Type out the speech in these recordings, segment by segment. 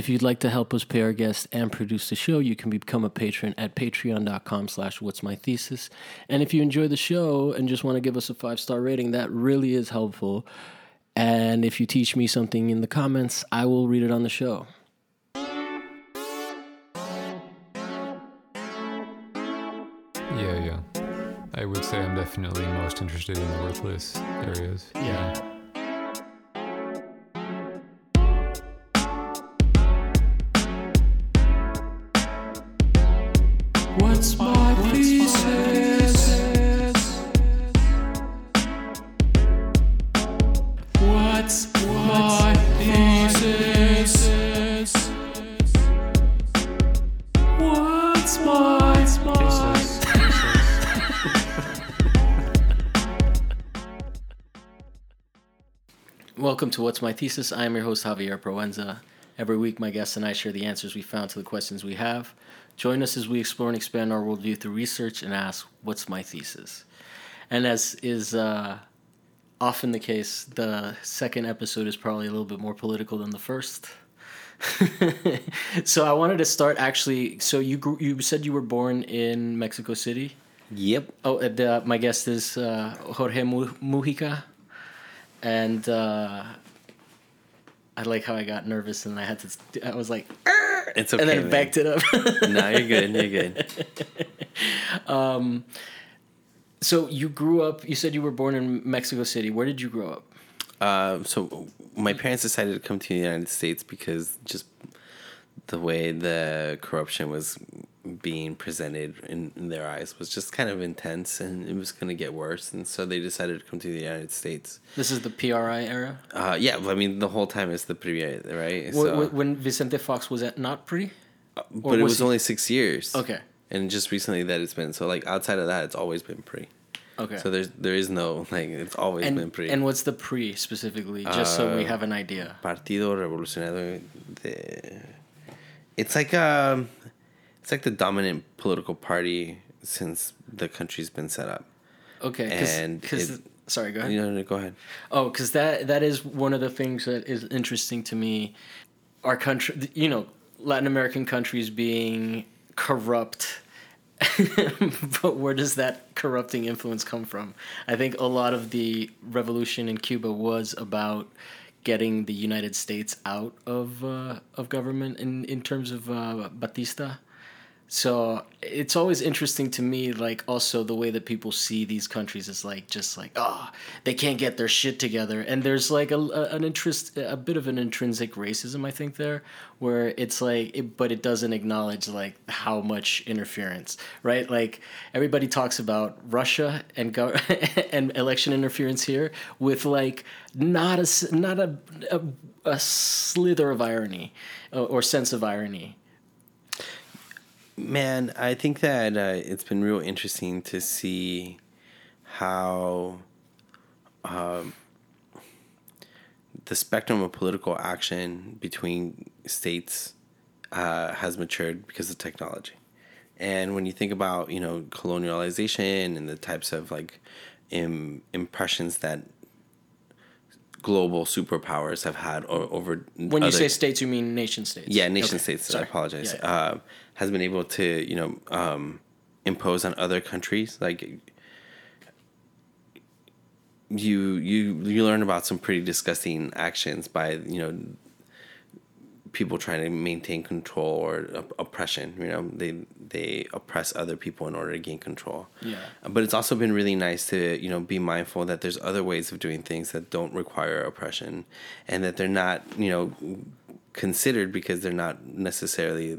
If you'd like to help us pay our guests and produce the show, you can become a patron at patreon.com slash what's my thesis. And if you enjoy the show and just want to give us a five-star rating, that really is helpful. And if you teach me something in the comments, I will read it on the show. Yeah, yeah. I would say I'm definitely most interested in the worthless areas. Yeah. What's to My Thesis. I am your host, Javier Proenza. Every week, my guests and I share the answers we found to the questions we have. Join us as we explore and expand our worldview through research and ask, What's my thesis? And as is uh, often the case, the second episode is probably a little bit more political than the first. so I wanted to start actually. So you grew, you said you were born in Mexico City. Yep. Oh, and, uh, my guest is uh, Jorge Mujica, and uh, I like how I got nervous and I had to. I was like, "Arr!" It's okay. and then man. backed it up. no, you're good. You're good. Um, so you grew up. You said you were born in Mexico City. Where did you grow up? Uh, so my parents decided to come to the United States because just the way the corruption was being presented in, in their eyes was just kind of intense and it was going to get worse and so they decided to come to the united states This is the PRI era. uh, yeah i mean the whole time is the PRI, right Wh- so, wh- when Vicente Fox was at not PRI. but it was was he- only six years Okay. and just recently that it's been so like outside of that it's always been PRI Okay. so there's there is no like it's always been and, PRI and what's the PRI specifically? Just so Uh, we have an idea. Partido Revolucionario de It's like um it's like the dominant political party since the country's been set up. Okay. Cause, and 'cause- it- sorry. Go ahead. You know, no, go ahead. Oh, because that that is one of the things that is interesting to me. Our country, you know, Latin American countries being corrupt, but where does that corrupting influence come from? I think a lot of the revolution in Cuba was about getting the United States out of uh, of government in in terms of uh, Batista. So it's always interesting to me, like also the way that people see these countries is like just like oh they can't get their shit together, and there's like a, an interest, a bit of an intrinsic racism I think there, where it's like, it, but it doesn't acknowledge like how much interference, right? Like everybody talks about Russia and go- and election interference here with like not a not a a, a slither of irony or, or sense of irony. Man, I think that uh, it's been real interesting to see how um, the spectrum of political action between states uh, has matured because of technology. And when you think about, you know, colonialization and the types of like Im- impressions that global superpowers have had over When you say states, you mean nation states. yeah, nation Okay, states. I apologize. Yeah, yeah. Uh, has been able to you know um, impose on other countries. Like you you you learn about some pretty disgusting actions by you know people trying to maintain control or op- oppression. You know they they oppress other people in order to gain control. Yeah. But it's also been really nice to you know be mindful that there's other ways of doing things that don't require oppression, and that they're not you know considered because they're not necessarily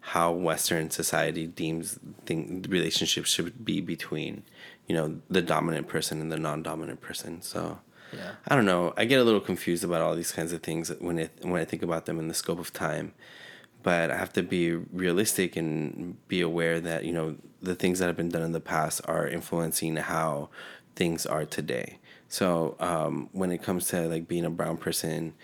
how Western society deems thing, relationships should be between you know the dominant person and the non-dominant person. So. Yeah. I don't know. I get a little confused about all these kinds of things when it when I think about them in the scope of time. But I have to be realistic and be aware that you know the things that have been done in the past are influencing how things are today. So um, when it comes to like being a brown person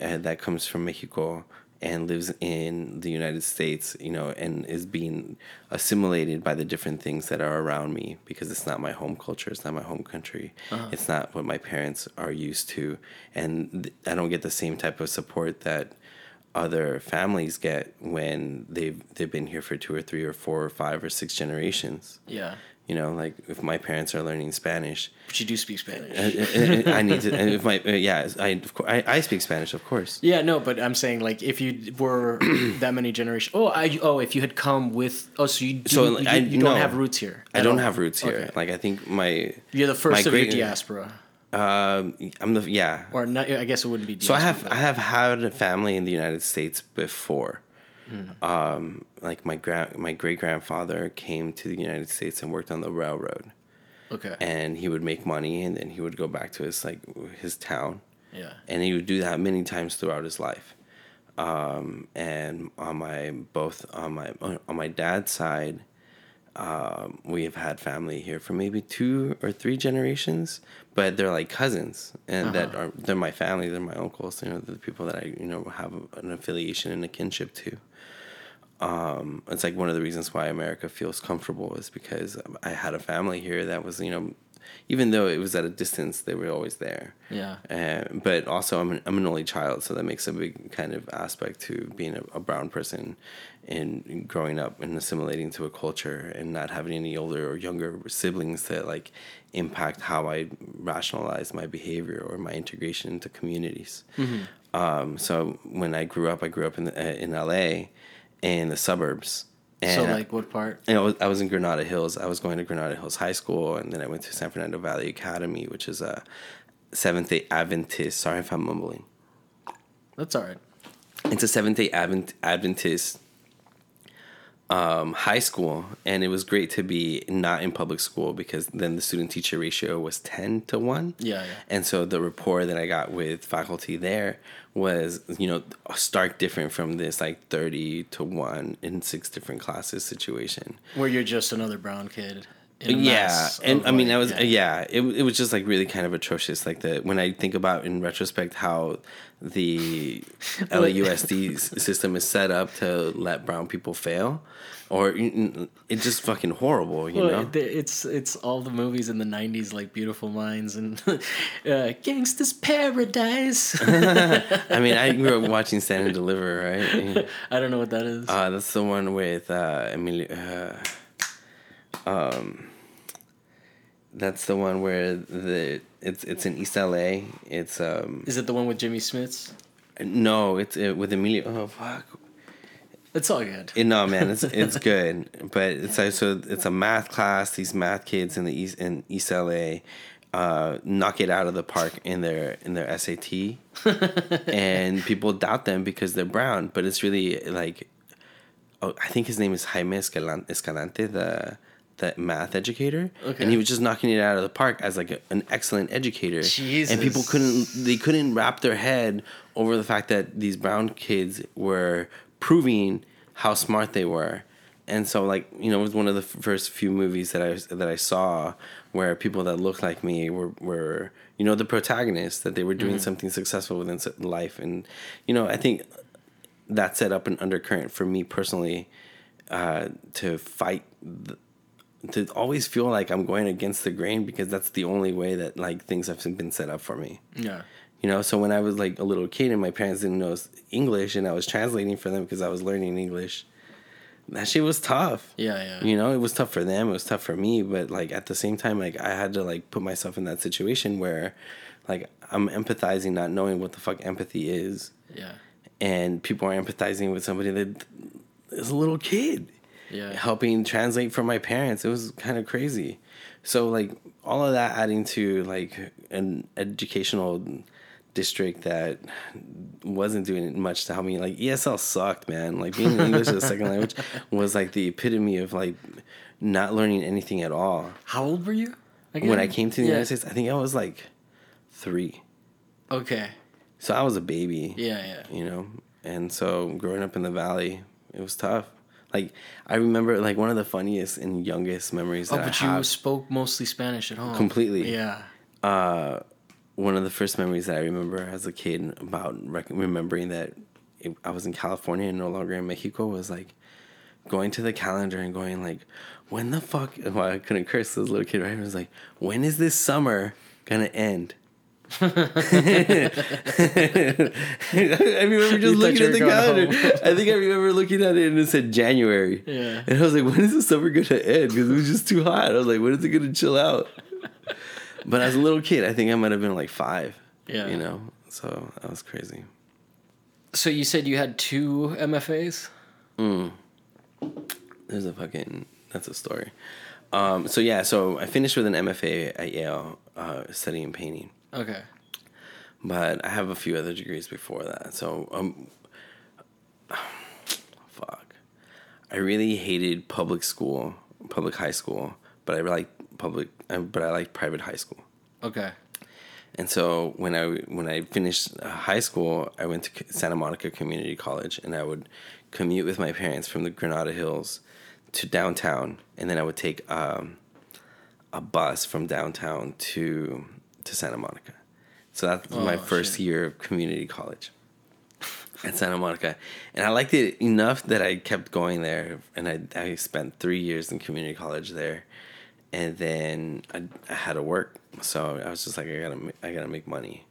uh, that comes from Mexico and lives in the United States, you know, and is being assimilated by the different things that are around me because it's not my home culture, it's not my home country, uh-huh. it's not what my parents are used to, and th- I don't get the same type of support that other families get when they've they've been here for two or three or four or five or six generations. Yeah. You know, like if my parents are learning Spanish, But you do speak Spanish. I, I- I need to. If my uh, yeah, I of course I, I speak Spanish, of course. Yeah, no, but I'm saying like if you were that many generations. Oh, I oh if you had come with oh so you do, So, you, I- you don't no. have roots here. I don't all. have roots here. Okay. Like I think my You're the first of your diaspora, um, I'm the yeah. or not, I guess it wouldn't be. So I diaspora, have I have had a family in the United States before. Hmm. Um, like my grand my great grandfather came to the United States and worked on the railroad, okay. and he would make money, and then he would go back to his like his town, yeah. and he would do that many times throughout his life. Um, and on my both on my on my dad's side, um, we have had family here for maybe two or three generations, but they're like cousins, and that are they're my family. They're my uncles. You know, they're the people that I you know have an affiliation and a kinship to. Um, it's like one of the reasons why America feels comfortable is because I had a family here that was you know, even though it was at a distance, they were always there. Yeah. Uh, but also, I'm an, I'm an only child, so that makes a big kind of aspect to being a, a brown person and growing up and assimilating to a culture and not having any older or younger siblings that like impact how I rationalize my behavior or my integration into communities. Um, so when I grew up, I grew up in the, uh, in LA, in the suburbs. And so like what part? you know, I was in Granada Hills. I was going to Granada Hills High School, and then I went to San Fernando Valley Academy, which is a Seventh Day Adventist. Sorry if I'm mumbling. That's all right. It's a Seventh Day Advent, Adventist um, high school, and it was great to be not in public school because then the student teacher ratio was ten to one. Yeah, yeah. And so the rapport that I got with faculty there was, you know, stark different from this like thirty to one in six different classes situation. Where you're just another brown kid. yeah and i mean that was yeah, it, it was just like really kind of atrocious like the when i think about in retrospect how the lausd system is set up to let brown people fail or it's just fucking horrible you Well, know it- it's it's all the movies in the '90s, like Beautiful Minds and uh, Gangsta's Paradise. i mean i grew up watching stand and deliver right I don't know what that is. uh, that's the one with uh, Emilio. Uh, um, that's the one where the it's it's in East LA. It's um is it the one with Jimmy Smits? no, it's uh, with Emilio. Oh fuck. It's all good. Eh, No man, it's it's good, but it's like so it's a math class. These math kids in the East in East LA uh, knock it out of the park in their in their SAT, and people doubt them because they're brown. But it's really like, oh, I think his name is Jaime Escalan- Escalante, the the math educator, Okay. and he was just knocking it out of the park as like a, an excellent educator. And people couldn't they couldn't wrap their head over the fact that these brown kids were proving how smart they were. And so, like you know, it was one of the f- first few movies that I that I saw where people that looked like me were were you know the protagonists that they were doing something successful within life, and you know I think that set up an undercurrent for me personally uh, to fight the, to always feel like I'm going against the grain because that's the only way that like things have been set up for me. Yeah. You know, so when I was like a little kid and my parents didn't know English and I was translating for them because I was learning English, that shit was tough. Yeah, yeah. You know, it was tough for them, it was tough for me, but like at the same time like I had to like put myself in that situation where like I'm empathizing not knowing what the fuck empathy is Yeah. and people are empathizing with somebody that is a little kid Yeah. helping translate for my parents. It was kind of crazy. So like all of that adding to like an educational district that wasn't doing much to help me. Like ESL sucked, man. Like being English as a second language was like the epitome of like not learning anything at all. How old were you? When I came to the Yeah. United States, I think I was like three. Okay. So I was a baby. Yeah, yeah. you know and so growing up in the valley it was tough like i remember like one of the funniest and youngest memories I have. Oh, that but i you have spoke mostly Spanish at home. Completely. Yeah. Uh, one of the first memories that i remember as a kid about rec- remembering that it, i was in california and no longer in mexico was like going to the calendar and going like when the fuck well i couldn't curse as a little kid right i was like when is this summer gonna end I remember just You looking at the calendar. I think I remember looking at it and it said January. Yeah. And I was like, when is the summer going to end? Because it was just too hot. I was like, when is it going to chill out? But as a little kid, I think I might have been like five. Yeah. You know? So that was crazy. So you said you had two MFAs? There's a fucking, that's a story. Um, so yeah, so I finished with an MFA at Yale uh, studying painting. Okay. but I have a few other degrees before that. So um, fuck, I really hated public school, public high school, but I like public, uh, but I like private high school. Okay. And so when I when I finished uh, high school, I went to Santa Monica Community College, and I would commute with my parents from the Granada Hills to downtown, and then I would take um, a bus from downtown to to Santa Monica. So that's oh, my Oh, first shit. year of community college at Santa Monica, and I liked it enough that I kept going there, and I I spent three years in community college there, and then I, I had to work, so I was just like I gotta I gotta make money,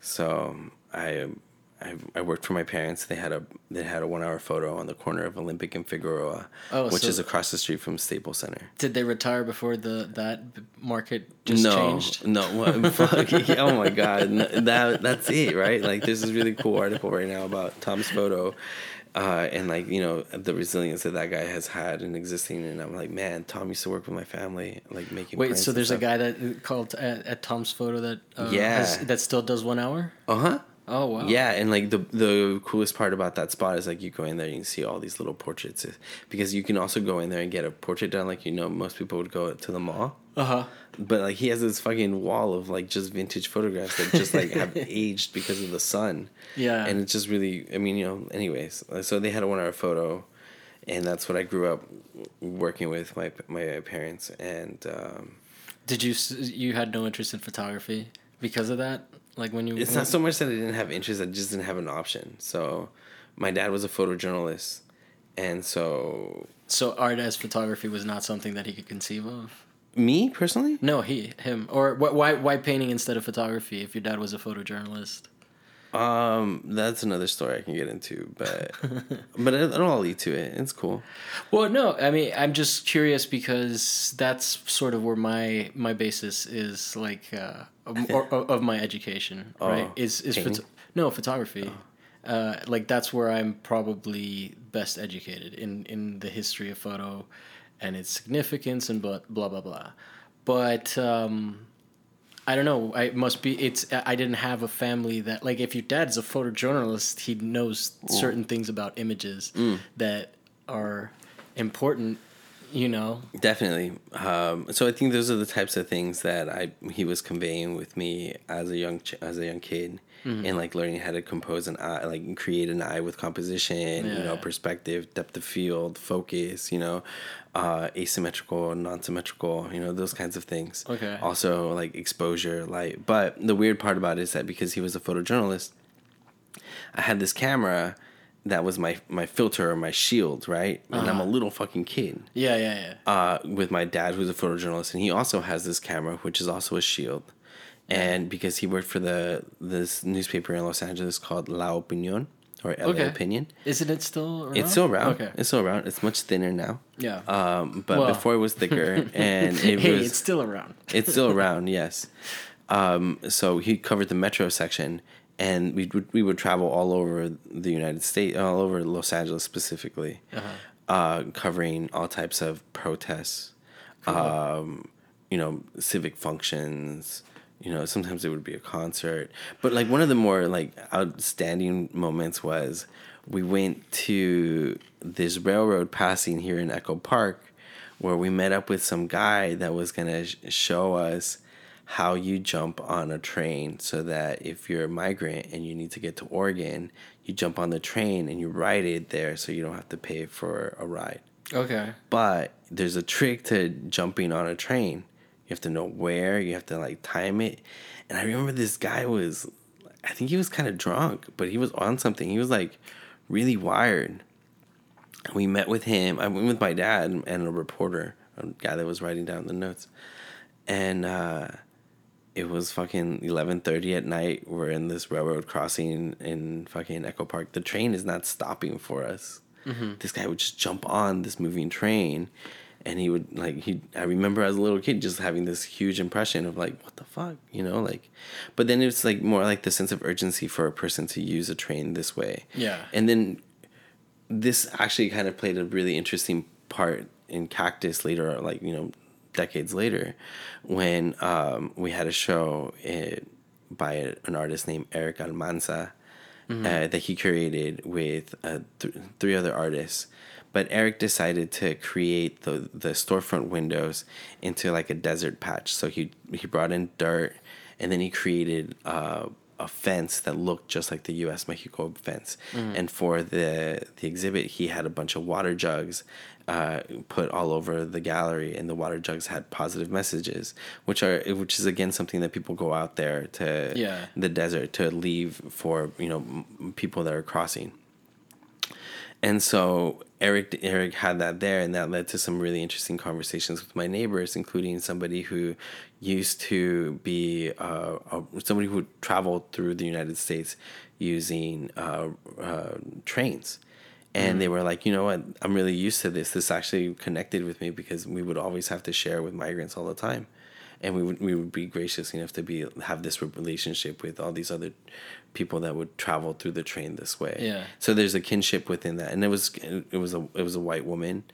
so I. Um, I, I worked for my parents. They had a they had a one hour photo on the corner of Olympic and Figueroa, Oh, which so- is across the street from Staples Center. Did they retire before the that market just no, changed? No, fuck, oh my god, no, that that's it, right? Like there's this really cool article right now about Tom's photo, uh, and like you know the resilience that that guy has had in existing, and I'm like, man, Tom used to work with my family, like making. Wait, so there's a guy that uh, called at, at Tom's photo that uh, Yeah. has, that still does one hour. Uh huh. Oh wow. Yeah, and like the the coolest part about that spot is like you go in there, and you can see all these little portraits, because you can also go in there and get a portrait done, like you know most people would go to the mall. Uh huh. But like he has this fucking wall of like just vintage photographs that just like have aged because of the sun. Yeah. And it's just really, I mean, you know, anyways. uh, So they had a one hour photo, and that's what I grew up working with my my parents. And um, Did you you had no interest in photography because of that? Like when you it's not so much that I didn't have interest, I just didn't have an option. So my dad was a photojournalist, and so so art as photography was not something that he could conceive of. me personally, No, he him or wh- why why painting instead of photography if your dad was a photojournalist? Um, that's another story I can get into, but but it, it'll all lead to it. It's cool. Well, no, I mean, I'm just curious because that's sort of where my my basis is, like, uh, of, or, of my education, Oh, right? Is is painting? phot- no photography. Uh, like that's where I'm probably best educated in in the history of photo, and its significance and blah blah blah blah. But um, I don't know. I must be. It's. I didn't have a family that like. If your dad's a photojournalist, he knows certain things about images mm. that are important. You know. Definitely. Um, so I think those are the types of things that I he was conveying with me as a young ch- as a young kid, and like learning how to compose an eye, like create an eye with composition, you know, Yeah. perspective, depth of field, focus, you know, uh, asymmetrical, non-symmetrical, you know, those kinds of things. Okay. Also like exposure, light. But the weird part about it is that because he was a photojournalist, I had this camera that was my my filter or my shield, right? And I'm a little fucking kid Yeah, yeah, yeah. uh, with my dad, who's a photojournalist, and he also has this camera, which is also a shield. And because he worked for the this newspaper in Los Angeles called La Opinion or LA Okay. Opinion, Isn't it still around? it's still around. Okay. It's still around. It's much thinner now. Yeah. Um, but Well. before it was thicker, and it hey, was it's still around. it's still around, yes. Um, so he covered the metro section, and we would we would travel all over the United States, all over Los Angeles specifically, uh covering all types of protests, um, you know, civic functions. You know, sometimes it would be a concert, but like one of the more like outstanding moments was we went to this railroad passing here in Echo Park, where we met up with some guy that was gonna sh- show us how you jump on a train so that if you're a migrant and you need to get to Oregon, you jump on the train and you ride it there so you don't have to pay for a ride. Okay. But there's a trick to jumping on a train. You have to know where, you have to like time it. And I remember this guy was, I think he was kind of drunk, but he was on something. He was like really wired. We met with him. I went with my dad and a reporter, a guy that was writing down the notes. And uh, it was fucking eleven thirty at night. We're in this railroad crossing in fucking Echo Park. The train is not stopping for us. Mm-hmm. This guy would just jump on this moving train, and he would like he. I remember as a little kid just having this huge impression of like, what the fuck, you know, like. But then it's like more like the sense of urgency for a person to use a train this way. Yeah. And then this actually kind of played a really interesting part in Cactus later, like you know, decades later, when um, we had a show it, eh, by an artist named Eric Almanza mm-hmm. uh, that he curated with uh, th- three other artists. But Eric decided to create the the storefront windows into like a desert patch. So he he brought in dirt, and then he created. Uh, a fence that looked just like the U.S. Mexico fence, mm. and for the the exhibit, he had a bunch of water jugs uh, put all over the gallery, and the water jugs had positive messages, which are which is again something that people go out there to yeah. the desert to leave for you know people that are crossing. And so Eric Eric had that there, and that led to some really interesting conversations with my neighbors, including somebody who used to be uh, a, somebody who traveled through the United States using uh, uh, trains. And mm-hmm. they were like, you know what? I'm really used to this. This actually connected with me because we would always have to share with migrants all the time and we would we would be gracious enough to be have this relationship with all these other people that would travel through the train this way. Yeah. So there's a kinship within that, and it was it was a it was a white woman,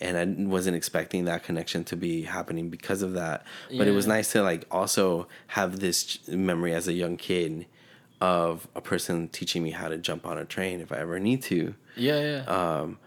and I wasn't expecting that connection to be happening because of that. But yeah. it was nice to like also have this memory as a young kid of a person teaching me how to jump on a train if I ever need to. Yeah, yeah. Um,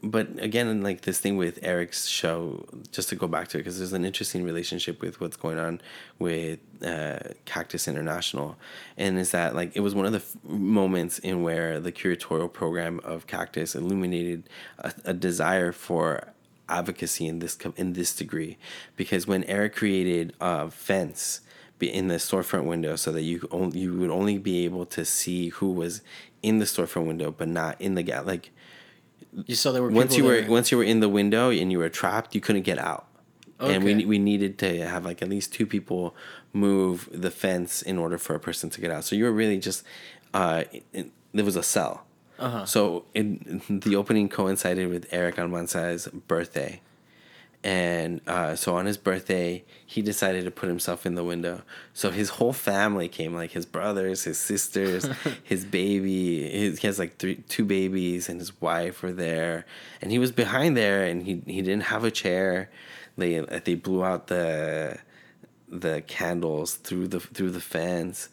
but again, like this thing with Eric's show, just to go back to it, because there's an interesting relationship with what's going on with uh, Cactus International, and is that like it was one of the f- moments in where the curatorial program of Cactus illuminated a, a desire for advocacy in this in this degree, because when Eric created uh, Fence in the storefront window so that you only, you would only be able to see who was in the storefront window but not in the gap like you saw there were once you were once you were in the window and you were trapped, you couldn't get out. Okay. And we we needed to have like at least two people move the fence in order for a person to get out. So you were really just uh, it, there was a cell. Uh-huh. So it, the opening coincided with Eric Almanza's birthday and uh, so on his birthday he decided to put himself in the window. So his whole family came like his brothers his sisters his baby his, he has like three two babies and his wife were there. And he was behind there and he, he didn't have a chair. They they blew out the the candles through the through the fence.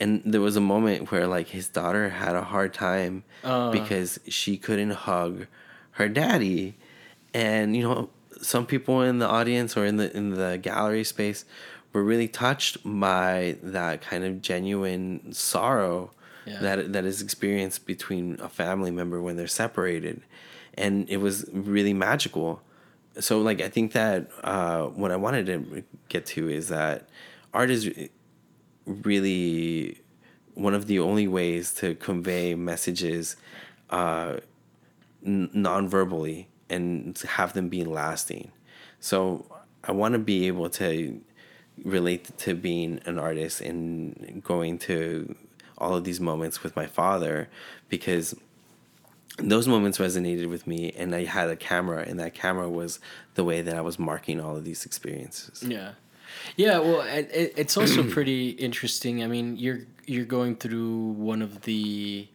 And there was a moment where like his daughter had a hard time uh. because she couldn't hug her daddy. And you know some people in the audience or in the in the gallery space were really touched by that kind of genuine sorrow yeah. that that is experienced between a family member when they're separated, and it was really magical. So like I think that uh, what I wanted to get to is that art is really one of the only ways to convey messages uh, n- non-verbally and have them be lasting. So I want to be able to relate to being an artist and going to all of these moments with my father because those moments resonated with me and I had a camera and that camera was the way that I was marking all of these experiences. Yeah. Yeah, well, it, it's also pretty interesting. I mean, you're you're going through one of the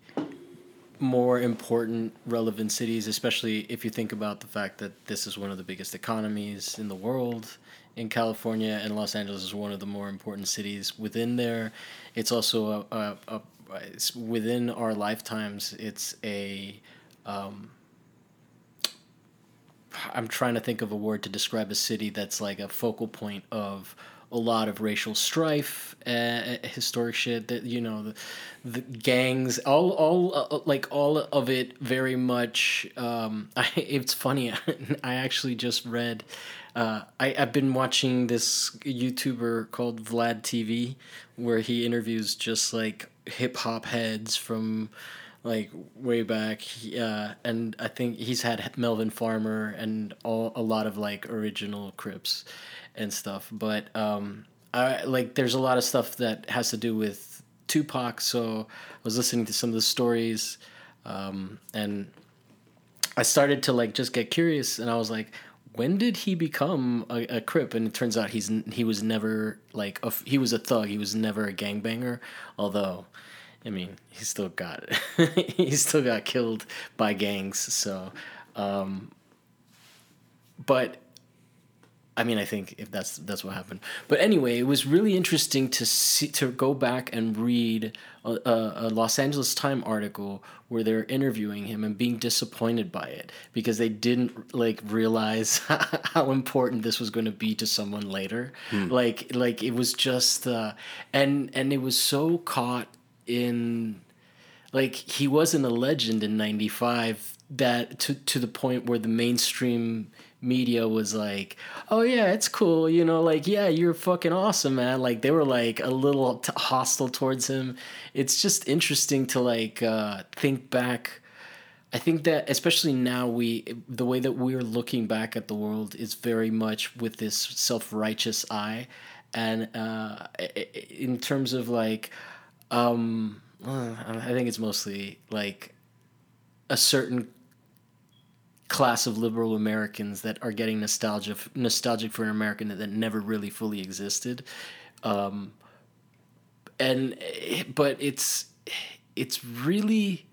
more important relevant cities, especially if you think about the fact that this is one of the biggest economies in the world in California, and Los Angeles is one of the more important cities within there. It's also a, a, a it's within our lifetimes. It's a um, I'm trying to think of a word to describe a city that's like a focal point of a lot of racial strife, uh, historic shit. That you know, the, the gangs, all all uh, uh like all of it, very much. Um, I, it's funny. I actually just read. Uh, I I've been watching this YouTuber called Vlad TV, where he interviews just like hip hop heads from like way back uh, and i think he's had melvin farmer and all a lot of like original crips and stuff. But um, I like there's a lot of stuff that has to do with Tupac. So I was listening to some of the stories, um, and I started to like just get curious, and I was like, when did he become a, a Crip? And it turns out he's he was never like a, he was a thug. He was never a gangbanger. Although, I mean, he still got he still got killed by gangs. So, um, but I mean, I think if that's that's what happened. But anyway, it was really interesting to see to go back and read a, a, a, Los Angeles Times article where they're interviewing him and being disappointed by it because they didn't like realize how important this was going to be to someone later. Hmm. Like like it was just uh, and and it was so caught in like he wasn't a legend in 95 that to to the point where the mainstream media was like, "Oh yeah, it's cool," you know, like, "Yeah, you're fucking awesome, man." Like they were like a little t- hostile towards him. It's just interesting to like uh, think back. I think that especially now we the way that we're looking back at the world is very much with this self-righteous eye and uh, in terms of like um, I think it's mostly like a certain class of liberal Americans that are getting nostalgia nostalgic for an American that, that never really fully existed. Um, and but it's it's really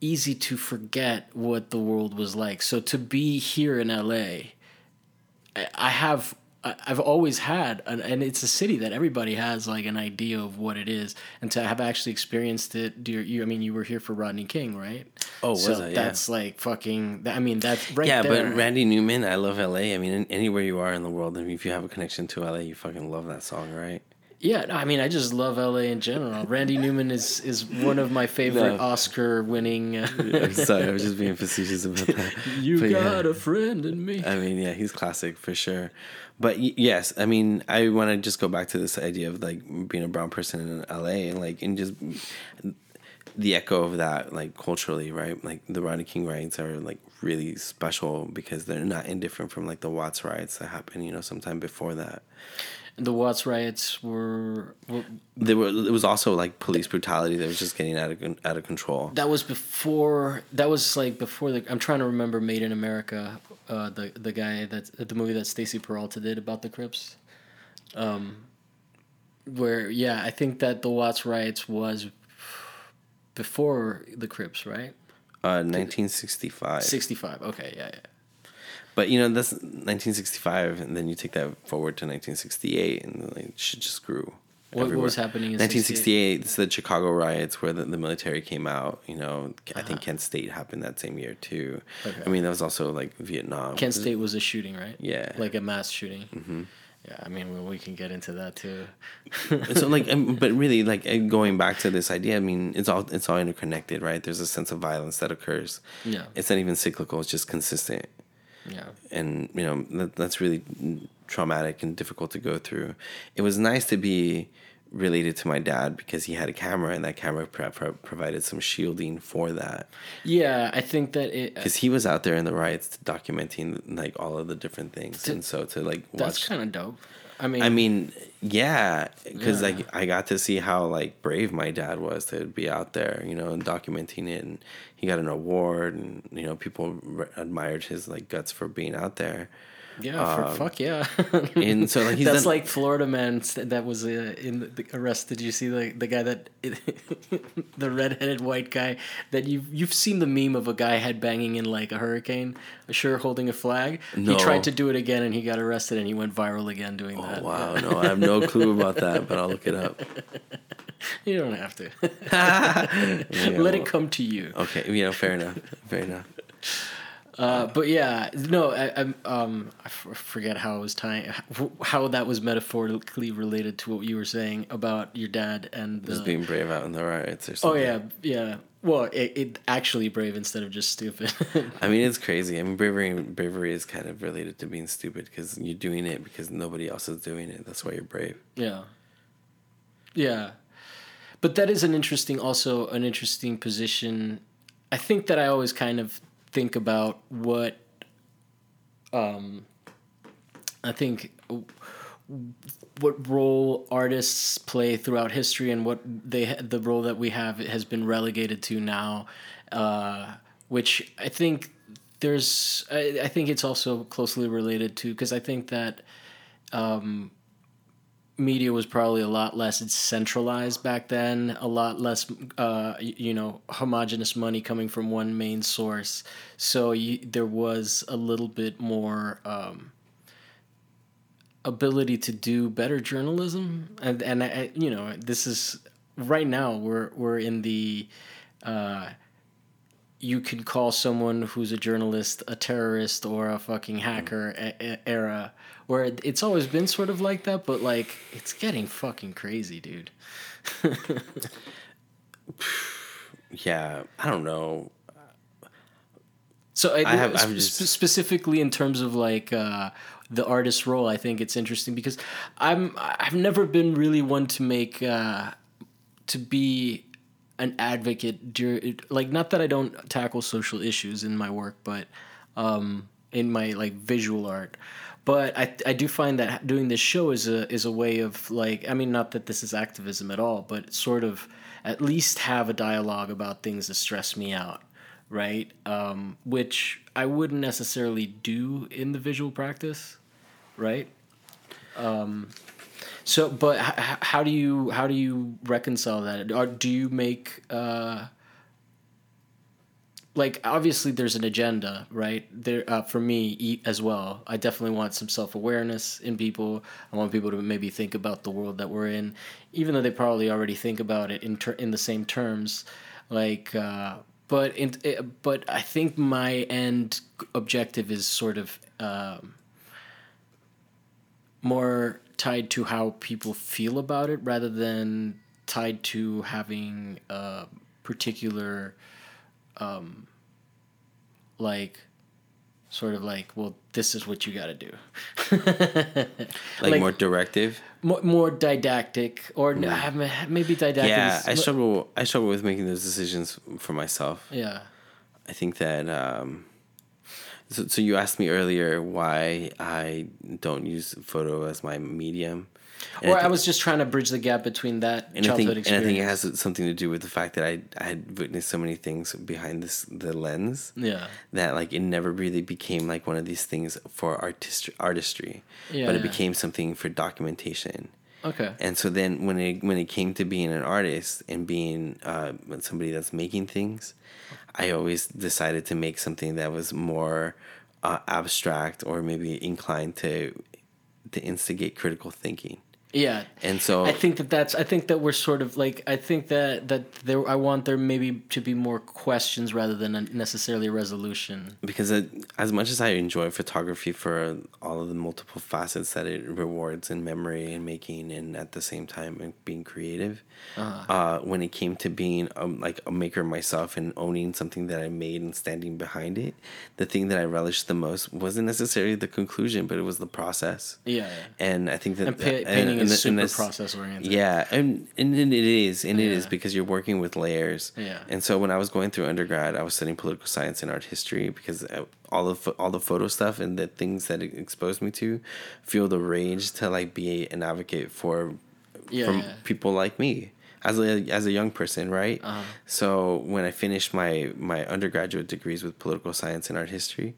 easy to forget what the world was like. So to be here in LA, I have I've always had, an, and it's a city that everybody has like an idea of what it is, and to have actually experienced it. Do you? I mean, you were here for Rodney King, right? Oh, was so it? Yeah. That's like fucking. I mean, that's right. Yeah, there. but Randy Newman, I love LA. I mean, anywhere you are in the world, I mean, if you have a connection to LA, you fucking love that song, right? Yeah, I mean, I just love LA in general. Randy Newman is is one of my favorite no. Oscar winning. I'm uh, sorry, I was just being facetious about that. you but got yeah. a friend in me. I mean, yeah, he's classic for sure. But y- yes, I mean, I want to just go back to this idea of like being a brown person in LA and like and just the echo of that like culturally, right? Like the Rodney King riots are like really special because they're not indifferent from like the Watts riots that happened, you know, sometime before that the Watts riots were, were there were it was also like police brutality that was just getting out of out of control. That was before that was like before the I'm trying to remember Made in America, uh, the the guy that the movie that Stacy Peralta did about the Crips. Um where yeah, I think that the Watts riots was before the Crips, right? Uh 1965. 65. Okay, yeah, yeah. But you know that's 1965, and then you take that forward to 1968, and like, shit just grew. What, what, was happening in 1968? It's the Chicago riots where the, the military came out. You know, uh-huh. I think uh-huh. Kent State happened that same year too. Okay. I mean, that was also like Vietnam. Kent State was a shooting, right? Yeah, like a mass shooting. Mm-hmm. Yeah, I mean, well, we can get into that too. so, like, but really, like, going back to this idea, I mean, it's all it's all interconnected, right? There's a sense of violence that occurs. Yeah, it's not even cyclical; it's just consistent. Yeah. And, you know, that, that's really traumatic and difficult to go through. It was nice to be related to my dad because he had a camera and that camera pro- pro- provided some shielding for that. Yeah, I think that it because uh, he was out there in the riots documenting like all of the different things, to, and so to like watch, that's kind of dope. I mean, I mean, yeah, because yeah. like I got to see how like brave my dad was to be out there, you know, and documenting it, and he got an award, and you know, people re- admired his like guts for being out there. Yeah, um, for, fuck yeah. and so like he's that's done, like Florida man that was uh, in the arrest. Did you see the the guy that the redheaded white guy that you you've seen the meme of a guy headbanging in like a hurricane, sure holding a flag. No. He tried to do it again and he got arrested and he went viral again doing oh, that. Wow, no, I have no clue about that, but I'll look it up. You don't have to. yeah, Let well, it come to you. Okay, you know, fair enough. Fair enough. Uh, but yeah, no, I, I um I forget how I was tying how that was metaphorically related to what you were saying about your dad and the, just being brave out in the riots or something. Oh yeah, yeah. Well, it, it actually brave instead of just stupid. I mean, it's crazy. I mean, bravery bravery is kind of related to being stupid because you're doing it because nobody else is doing it. That's why you're brave. Yeah. Yeah, but that is an interesting, also an interesting position. I think that I always kind of think about what um, I think what role artists play throughout history and what they the role that we have has been relegated to now, uh, which I think there's I, I think it's also closely related to because I think that um, media was probably a lot less centralized back then, a lot less, uh, you know, homogenous money coming from one main source. So you, there was a little bit more um, ability to do better journalism, and and I, you know, this is right now we're we're in the. Uh, you can call someone who's a journalist a terrorist or a fucking hacker era where it's always been sort of like that but like it's getting fucking crazy dude. Yeah i don't know. So I, I have sp- just... specifically in terms of like uh, the artist role i think it's interesting because i'm i've never been really one to make uh, to be an advocate like not that I don't tackle social issues in my work but um, in my like visual art. But I, I do find that doing this show is a is a way of like I mean not that this is activism at all but sort of at least have a dialogue about things that stress me out right? Um, which I wouldn't necessarily do in the visual practice right? Um, so, but h- how do you how do you reconcile that? Or do you make uh, like obviously there's an agenda, right? There uh, for me as well. I definitely want some self awareness in people. I want people to maybe think about the world that we're in, even though they probably already think about it in ter- in the same terms. Like, uh, but in, eh, but I think my end objective is sort of um, more tied to how people feel about it rather than tied to having a particular um, like sort of like well this is what you got to do. Like, like, more directive? more, more didactic or mm. maybe didactic yeah i struggle i struggle with making those decisions for myself. Yeah. I think that um so, so you asked me earlier why I don't use photo as my medium. And or I, I, was just trying to bridge the gap between that and childhood I think, experience. And I think it has something to do with the fact that I, I had witnessed so many things behind this the lens. Yeah. That like it never really became like one of these things for artist artistry. Yeah, but it yeah. became something for documentation. Okay. And so then when it when it came to being an artist and being uh, somebody that's making things, I always decided to make something that was more uh, abstract or maybe inclined to to instigate critical thinking. Yeah. And so I think that that's I think that we're sort of like I think that that there I want there maybe to be more questions rather than necessarily a resolution. Because it, as much as I enjoy photography for all of the multiple facets that it rewards in memory and making and at the same time being creative, uh-huh. uh, when it came to being um, like a maker myself and owning something that I made and standing behind it, the thing that I relished the most wasn't necessarily the conclusion, but it was the process. Yeah. yeah. And I think that and pa- painting and, is super process oriented. Yeah, and, and and it is, and yeah. it is because you're working with layers. Yeah. And so when I was going through undergrad, I was studying political science and art history because uh, all the all the photo stuff and the things that it exposed me to, feel the rage to like be an advocate for, yeah, from yeah. people like me as a as a young person, right? Uh-huh. So when I finished my my undergraduate degrees with political science and art history,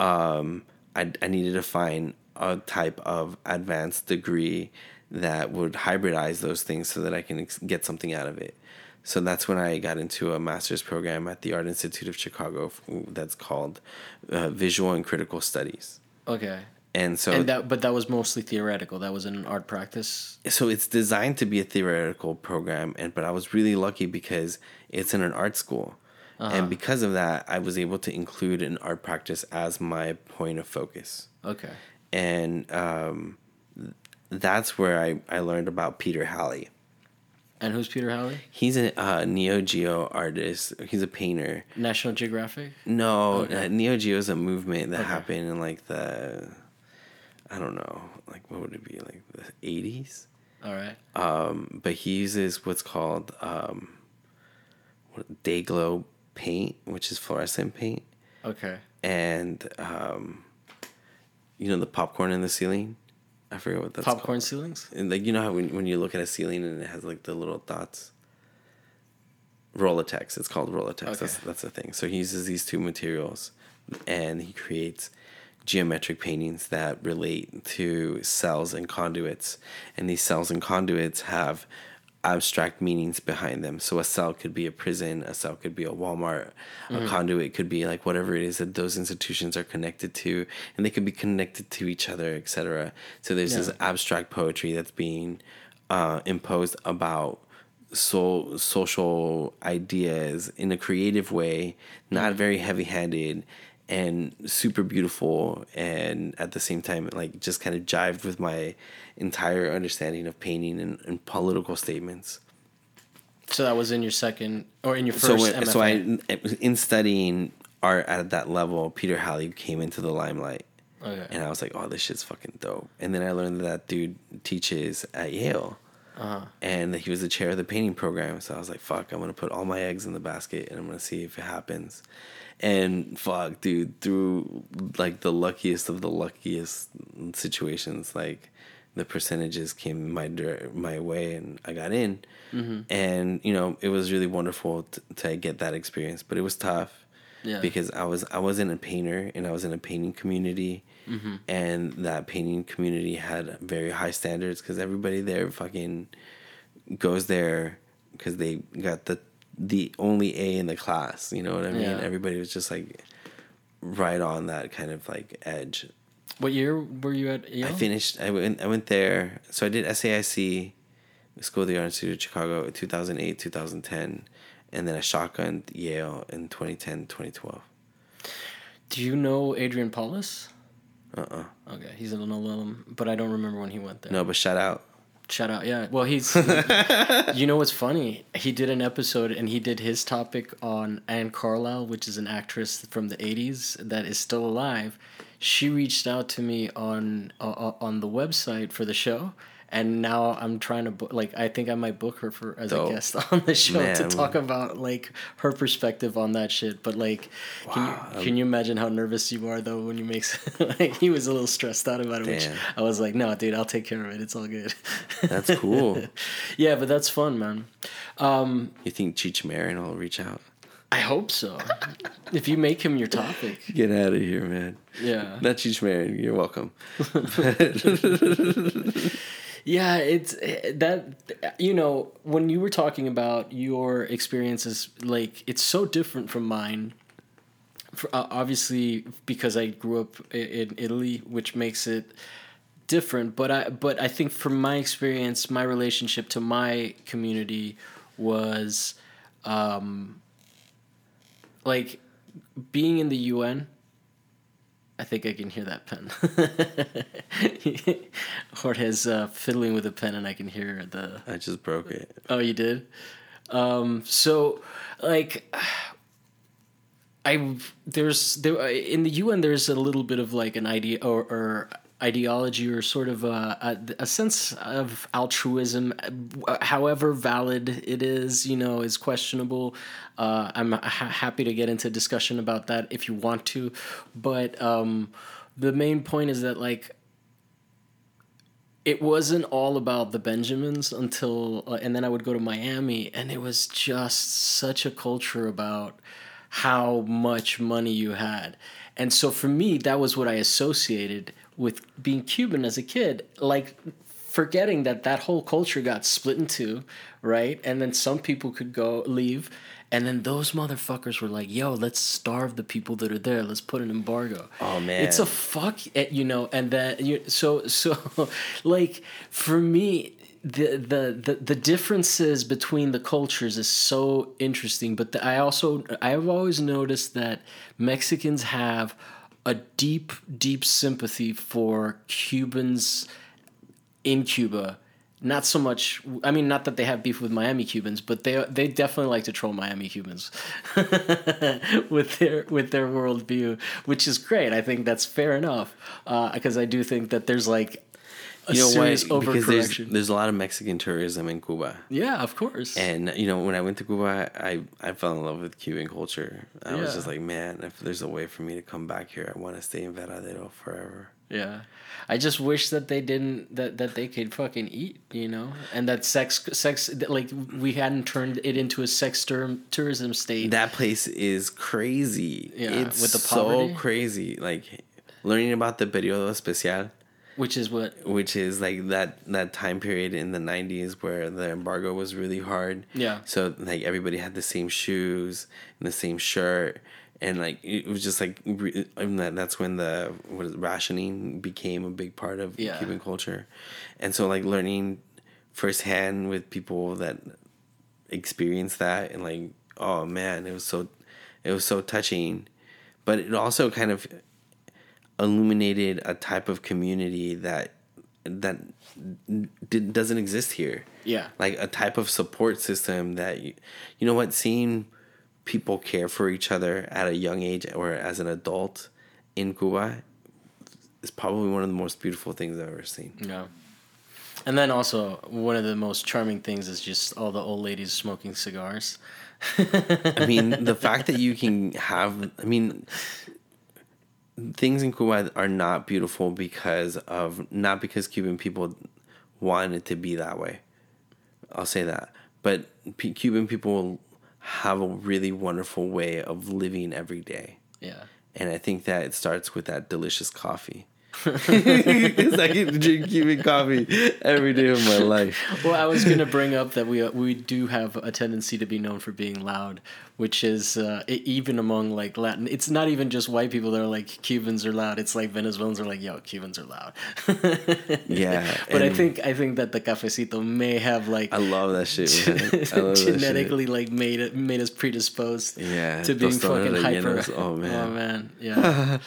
um, I I needed to find a type of advanced degree that would hybridize those things so that I can ex- get something out of it. So that's when I got into a master's program at the Art Institute of Chicago that's called uh, Visual and Critical Studies. Okay. And so and that but that was mostly theoretical. That was an art practice. So it's designed to be a theoretical program and but I was really lucky because it's in an art school. Uh-huh. And because of that, I was able to include an art practice as my point of focus. Okay. And um, that's where I, I learned about Peter Halley. And who's Peter Halley? He's a uh, Neo Geo artist. He's a painter. National Geographic? No, okay. uh, Neo Geo is a movement that okay. happened in like the, I don't know, like what would it be, like the 80s? All right. Um, but he uses what's called um, Day-Glo paint, which is fluorescent paint. Okay. And um, you know the popcorn in the ceiling. I forget what that's Popcorn called. ceilings. And like you know how when when you look at a ceiling and it has like the little dots. Roll-a-Tex. It's called Roll-a-Tex. That's that's the thing. So he uses these two materials, and he creates geometric paintings that relate to cells and conduits, and these cells and conduits have abstract meanings behind them. So a cell could be a prison, a cell could be a Walmart, a conduit could be like whatever it is that those institutions are connected to, and they could be connected to each other, etc. So there's this abstract poetry that's being uh, imposed about so social ideas in a creative way, not very heavy handed and super beautiful and at the same time like just kind of jived with my entire understanding of painting and, and political statements. So that was in your second or in your first So when, MFA. so I in studying art at that level, Peter Halley came into the limelight. Okay. And I was like, oh, this shit's fucking dope. And then I learned that that dude teaches at Yale. Uh-huh. And he was the chair of the painting program. So I was like, fuck, I'm going to put all my eggs in the basket and I'm going to see if it happens. And fuck, dude, through like the luckiest of the luckiest situations, like the percentages came my my way and I got in. Mm-hmm. And, you know, it was really wonderful t- to get that experience, but it was tough Yeah. because I was I wasn't a painter and I was in a painting community, mm-hmm. and that painting community had very high standards because everybody there fucking goes there because they got the the only A in the class. You know what I mean? Yeah. Everybody was just like right on that kind of like edge. What year were you at Yale? I finished. I went. I went there. So I did SAIC, School of the Art Institute of Chicago, in 2008, 2010, and then I shotgunned Yale in 2010, 2012. Do you know Adrian Paulus? Uh uh Okay, he's an alum, but I don't remember when he went there. No, but shout out. Shout out, yeah. Well, he's. you know what's funny? He did an episode and he did his topic on Anne Carlisle, which is an actress from the '80s that is still alive. She reached out to me on uh, on the website for the show, and now I'm trying to book. Like, I think I might book her for as Dope. a guest on the show to talk about like her perspective on that shit. But like, can you can you imagine how nervous you are though when you make? like, he was a little stressed out about it. Which I was like, no, dude, I'll take care of it. It's all good. That's cool. yeah, but that's fun, man. Um, you think Cheech Marin will reach out? I hope so. if you make him your topic, Get out of here, man. yeah, Not Cheech Marin. You're welcome. Yeah. It's eh, that you know when you were talking about your experiences, like it's so different from mine. For, uh, obviously, because I grew up in Italy, which makes it different. But I but I think from my experience, my relationship to my community was. Um, like being in the UN. I think I can hear that pen. Jorge's uh, fiddling with a pen, and I can hear the. I just broke it. Oh, you did. Um, so, like, I there's there in the UN. There's a little bit of like an idea or, or ideology or sort of a, a, a sense of altruism, however valid it is. You know, is questionable. Uh, I'm ha- happy to get into discussion about that if you want to, but um, the main point is that like it wasn't all about the Benjamins until, uh, and then I would go to Miami, and it was just such a culture about how much money you had. And so for me, that was what I associated with being Cuban as a kid. Like, forgetting that that whole culture got split in two, right? And then some people could go leave. And then those motherfuckers were like, yo, let's starve the people that are there. Let's put an embargo. Oh, man. It's a fuck eh, you know and that you so so like for me the, the the the differences between the cultures is so interesting but the, i also i've always noticed that mexicans have a deep deep sympathy for cubans in cuba. Not so much i mean not that they have beef with miami cubans but they they definitely like to troll miami cubans with their with their worldview which is great. I think that's fair enough uh, because i do think that there's like a you know serious why? Because there's there's a lot of Mexican tourism in Cuba. yeah, of course. And you know, when I went to Cuba, I I fell in love with Cuban culture. I was just like, man, if there's a way for me to come back here, I want to stay in Varadero forever. Yeah. I just wish that they didn't that that they could fucking eat, you know, and that sex sex that, like we hadn't turned it into a sex term, tourism state. That place is crazy. Yeah, it's with the poverty. so crazy. Like learning about the periodo especial, which is what which is like that that time period in the 90s where the embargo was really hard. Yeah. So like everybody had the same shoes and the same shirt and like it was just like and that that's when the what is it, rationing became a big part of Yeah. Cuban culture. And so like learning firsthand with people that experienced that and like oh man, it was so it was so touching. But it also kind of illuminated a type of community that that did, doesn't exist here. Yeah. Like a type of support system that you, you know what seeing people care for each other at a young age or as an adult in Cuba is probably one of the most beautiful things I've ever seen. Yeah. And then also one of the most charming things is just all the old ladies smoking cigars. I mean, the fact that you can have, I mean, things in Cuba are not beautiful because of, not because Cuban people want it to be that way. I'll say that. But P- Cuban people have a really wonderful way of living every day. Yeah. And I think that it starts with that delicious coffee. Because I get to drink Cuban coffee every day of my life. Well, I was gonna bring up that we uh, we do have a tendency to be known for being loud, which is uh, even among like Latin. It's not even just white people that are like Cubans are loud. It's like Venezuelans are like, yo, Cubans are loud. Yeah. but I think I think that the cafecito may have like I love that shit. Love that shit. genetically like made it made us predisposed Yeah, to being fucking hyper. Oh, man. oh man, yeah,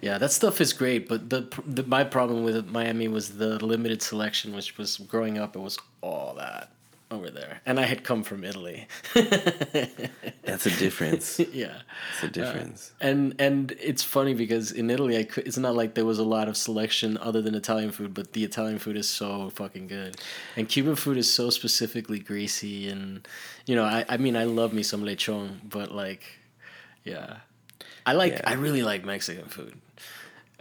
yeah. That stuff is great, but the, the my problem with Miami was the limited selection, which was growing up. It was all that over there, and I had come from Italy. That's a difference. yeah. It's a uh, difference. And and it's funny because in Italy, I could, it's not like there was a lot of selection other than Italian food, but the Italian food is so fucking good, and Cuban food is so specifically greasy, and you know, I I mean, I love me some lechon, but like, yeah, I like Yeah. I really like Mexican food.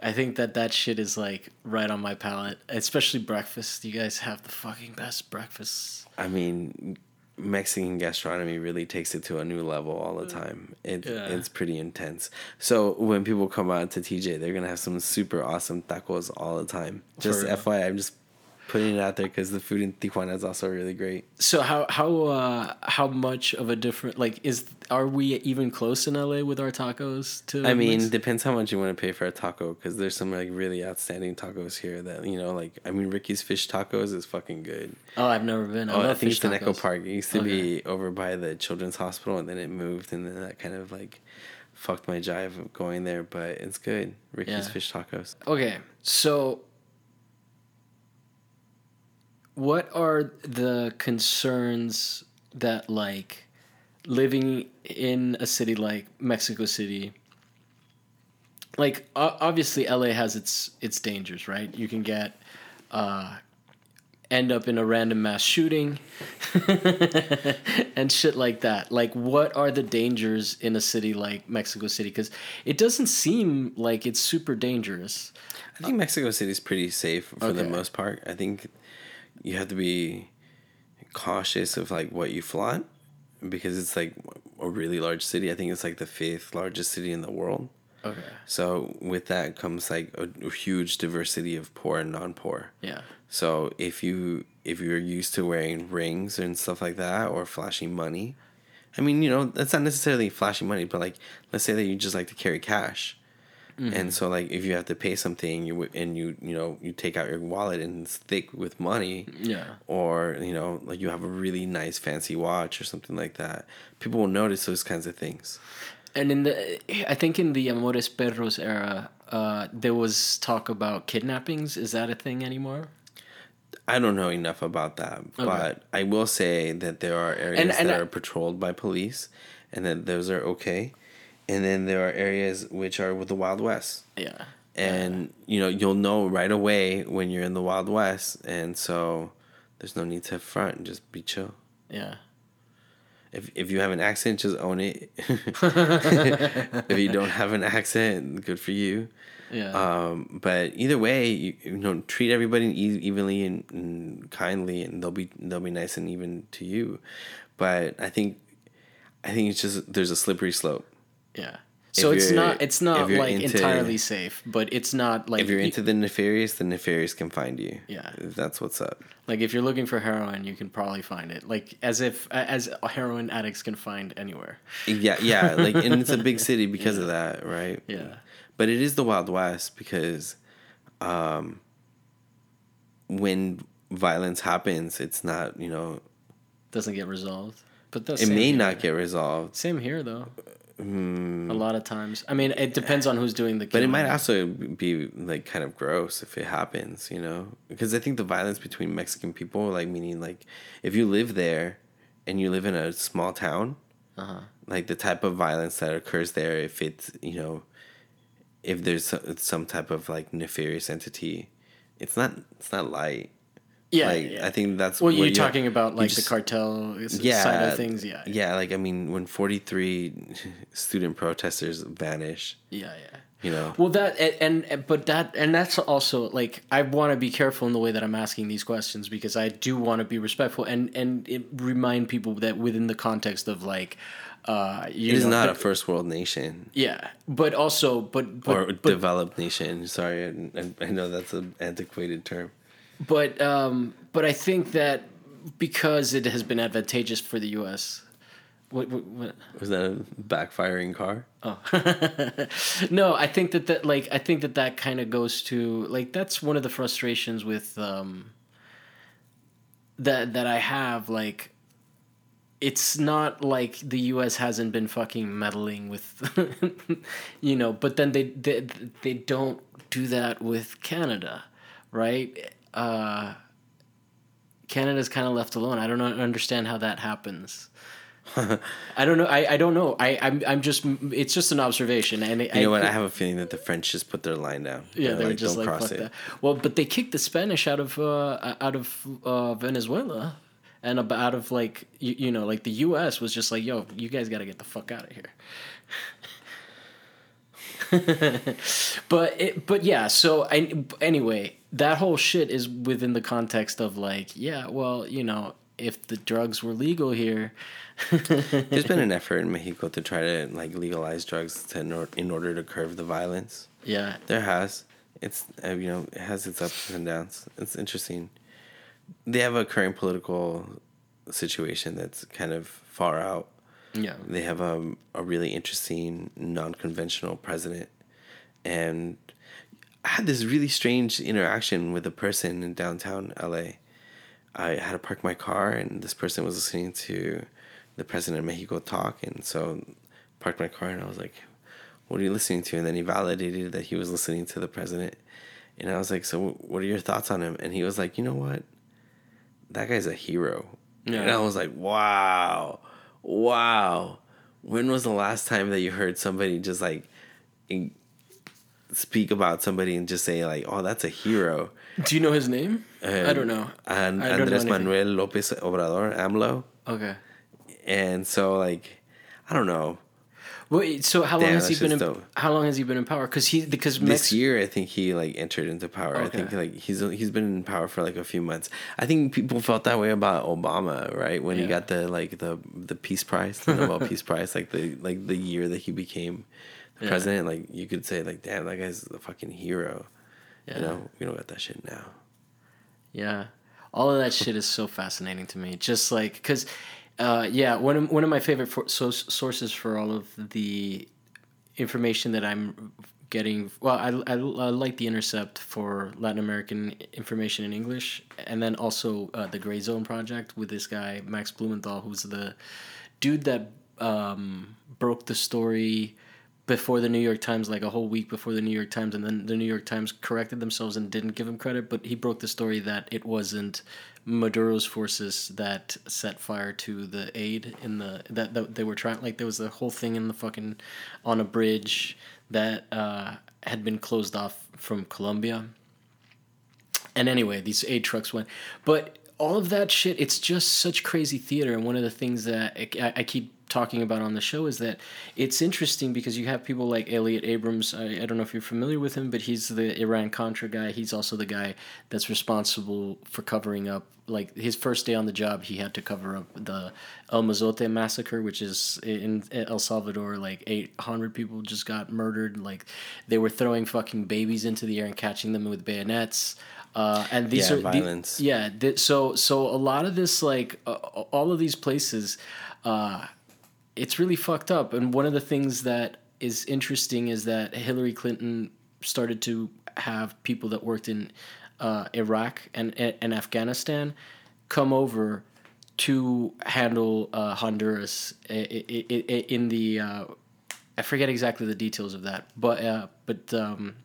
I think that that shit is like right on my palate, especially breakfast. You guys have the fucking best breakfasts. I mean, Mexican gastronomy really takes it to a new level all the mm. time. It, Yeah. It's pretty intense. So when people come out to TJ, they're gonna have some super awesome tacos all the time. Just real. FYI, I'm just putting it out there because the food in Tijuana is also really great. So how how uh how much of a different like is are we even close in LA with our tacos to I mean, depends how much you want to pay for a taco because there's some like really outstanding tacos here that you know, like I mean, Ricky's Fish Tacos is fucking good. Oh, I've never been. I, Oh, I think it's in Echo. Park. It used to Okay. be over by the Children's Hospital, and then it moved, and then that kind of like fucked my jive of going there. But it's good. Ricky's Yeah. Fish Tacos. Okay, so what are the concerns that like living in a city like Mexico City? Like obviously LA has its its dangers, right? You can get uh end up in a random mass shooting and shit like that. Like what are the dangers in a city like Mexico City cuz it doesn't seem like it's super dangerous. I think Mexico City is pretty safe for the most part. I think you have to be cautious of like what you flaunt because it's like a really large city. I think it's like the fifth largest city in the world. Okay. So with that comes like a, a huge diversity of poor and non-poor. Yeah. So if you if you're used to wearing rings and stuff like that or flashing money, I mean, you know, that's not necessarily flashing money, but like let's say that you just like to carry cash. And so like if you have to pay something you and you you know you take out your wallet and it's thick with money Yeah. or you know like you have a really nice fancy watch or something like that people will notice those kinds of things And in the, I think in the Amores Perros era, uh, there was talk about kidnappings. Is that a thing anymore? I don't know enough about that, but I will say that there are areas And- and that I- are patrolled by police, and that those are okay. And then there are areas which are with the Wild West, Yeah. and you know you'll know right away when you're in the wild west. And so there's no need to front. And just be chill. Yeah. if, if you have an accent just own it. If you don't have an accent good for you. Yeah. um, but either way you, you know treat everybody e- evenly and, and kindly and they'll be they'll be nice and even to you. But i think i think it's just there's a slippery slope yeah. So it's not it's not like into- entirely safe, but it's not like if you're you- into the nefarious the nefarious can find you Yeah. that's what's up like if you're looking for heroin, you can probably find it. Like as if as heroin addicts can find anywhere. Yeah, yeah, like and it's a big city because of that, right? Yeah. But it is the Wild West because um when violence happens, it's not, you know, Doesn't get resolved. But it may here. not get resolved. Same here though. A lot of times. I mean, it depends on who's doing the But it might also be like kind of gross if it happens, you know? Because I think the violence between Mexican people, like meaning like if you live there and you live in a small town, Uh-huh. like the type of violence that occurs there, if it's, you know, if there's some, some type of like nefarious entity, it's not, it's not light. Yeah, like, yeah. I think that's well, what you're you- talking about like just- the cartel yeah, side of things. Yeah, Yeah, like I mean, when 43 student protesters vanish, yeah, yeah. you know, Well, that and, and but that and that's also like I want to be careful in the way that I'm asking these questions because I do want to be respectful and and it remind people that within the context of like, uh, you it is know, not a first world nation. yeah, but also but but or but, developed nation. Sorry, I, I know that's an antiquated term. But um but I think that because it has been advantageous for the U.S. What, what, what? Was that a backfiring car? Oh. no, I think that that like I think that that kind of goes to like that's one of the frustrations with um that that I have like it's not like the US hasn't been fucking meddling with you know, but then they they they don't do that with Canada, right? Uh Canada's kind of left alone. I don't understand how that happens. I don't know. I, I don't know. I I'm I'm just it's just an observation, and You know what? I have a feeling that the French just put their line down. yeah, They're they were just like fuck that. Well, but they kicked the Spanish out of uh, out of uh, Venezuela, and out of like you, you know like the U.S. was just like yo, you guys got to get the fuck out of here. but it, but yeah. So I, anyway, that whole shit is within the context of like yeah, well, you know, if the drugs were legal here. There's been an effort in Mexico to try to like legalize drugs to in, or, in order to curb the violence. Yeah, There has. It's uh, you know it has its ups and downs. It's interesting. They have a current political situation that's kind of far out. Yeah, They have a a really interesting non-conventional president, and I had this really strange interaction with a person in downtown LA. I had to park my car, and this person was listening to the president of Mexico talk, and so parked my car, and I was like, "What are you listening to?" And then he validated that he was listening to the president, and I was like, "So what are your thoughts on him?" And he was like, "You know what? That guy's a hero." Yeah. And I was like, "Wow, wow." When was the last time that you heard somebody just like in- speak about somebody and just say like, "Oh, that's a hero"? Do you know his name? I don't know. And I Andres. Manuel Lopez Obrador, AMLO. Okay. And so like I don't know. Wait, so how long Damn, has he been in? dope. How long has he been in power? Because he because This Mex- year I think he like entered into power. I think like he's he's been in power for like a few months. I think people felt that way about Obama, right? When he got the like the the Peace Prize, the Nobel Peace Prize, like the like the year that he became the Yeah. president, like you could say like damn that guy's a fucking hero. Yeah. You know, we don't got that shit now. Yeah, all of that shit is so fascinating to me. Just like because, uh, yeah, one of one of my favorite for, so, sources for all of the information that I'm getting. Well, I, I, I like the Intercept for Latin American information in English, and then also uh, the Gray Zone Project with this guy Max Blumenthal, who's the dude that um, broke the story before the New York Times, like a whole week before the New York Times, and then the New York Times corrected themselves and didn't give him credit. But he broke the story that it wasn't Maduro's forces that set fire to the aid in the that, that they were trying. Like there was a whole thing in the fucking on a bridge that uh, had been closed off from Colombia. And anyway, these aid trucks went, but all of that shit, it's just such crazy theater. And one of the things that I, I keep talking about on the show is that it's interesting because you have people like Elliott Abrams. I, I don't know if you're familiar with him, but he's the Iran Contra guy. He's also the guy that's responsible for covering up. Like his first day on the job, he had to cover up the El Mozote massacre, which is in El Salvador. Like 800 people just got murdered. Like they were throwing fucking babies into the air and catching them with bayonets. Uh, and these Yeah, are the- violence. yeah. Th- so so a lot of this like uh, all of these places, uh, it's really fucked up. And one of the things that is interesting is that Hillary Clinton started to have people that worked in uh, Iraq and and Afghanistan come over to handle uh, Honduras in the. Uh, I forget exactly the details of that, but uh, but um,